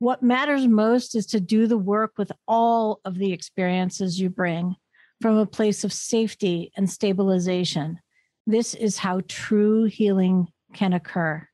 What matters most is to do the work with all of the experiences you bring from a place of safety and stabilization. This is how true healing can occur.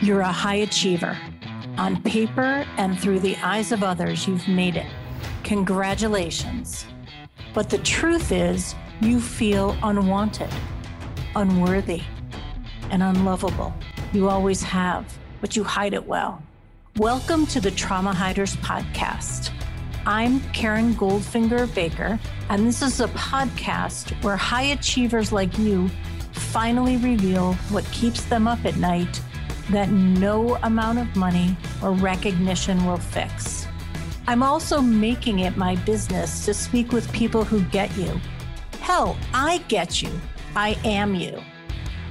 You're a high achiever. On paper and through the eyes of others, you've made it. Congratulations. But the truth is, you feel unwanted, unworthy, and unlovable. You always have, but you hide it well. Welcome to the Trauma Hiders Podcast. I'm Karen Goldfinger Baker, and this is a podcast where high achievers like you finally reveal what keeps them up at night that no amount of money or recognition will fix. I'm also making it my business to speak with people who get you. Hell, I get you. I am you.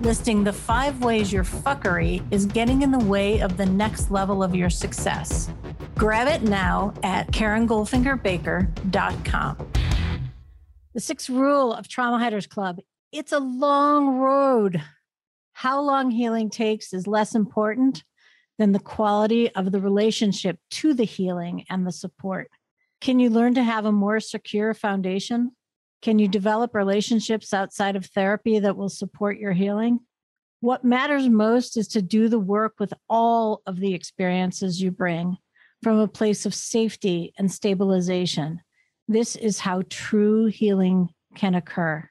listing the five ways your fuckery is getting in the way of the next level of your success. Grab it now at KarenGoldfingerBaker.com. The sixth rule of Trauma Hiders Club it's a long road. How long healing takes is less important than the quality of the relationship to the healing and the support. Can you learn to have a more secure foundation? Can you develop relationships outside of therapy that will support your healing? What matters most is to do the work with all of the experiences you bring from a place of safety and stabilization. This is how true healing can occur.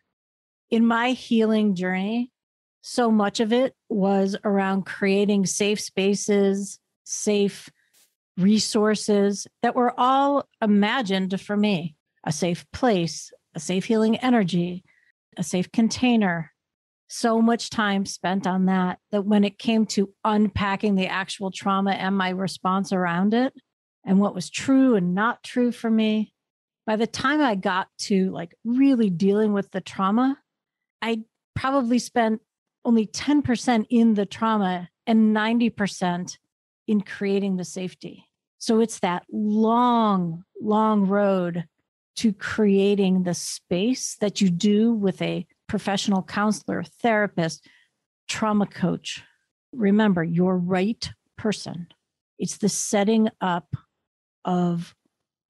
In my healing journey, so much of it was around creating safe spaces, safe resources that were all imagined for me a safe place, a safe healing energy, a safe container. So much time spent on that that when it came to unpacking the actual trauma and my response around it and what was true and not true for me, by the time I got to like really dealing with the trauma, I probably spent only 10% in the trauma and 90% in creating the safety. So it's that long, long road to creating the space that you do with a professional counselor, therapist, trauma coach. Remember, your right person. It's the setting up of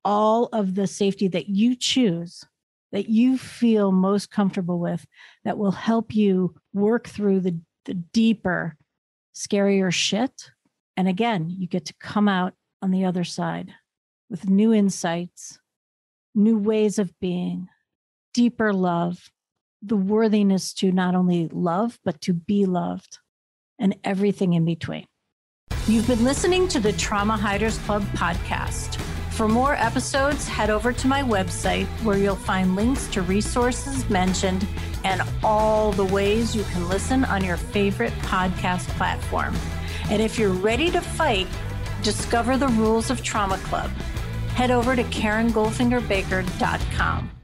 all of the safety that you choose, that you feel most comfortable with, that will help you work through the, the deeper, scarier shit. And again, you get to come out on the other side with new insights, new ways of being, deeper love, the worthiness to not only love, but to be loved, and everything in between. You've been listening to the Trauma Hiders Club podcast. For more episodes, head over to my website where you'll find links to resources mentioned and all the ways you can listen on your favorite podcast platform. And if you're ready to fight, discover the rules of Trauma Club head over to KarenGoldfingerBaker.com.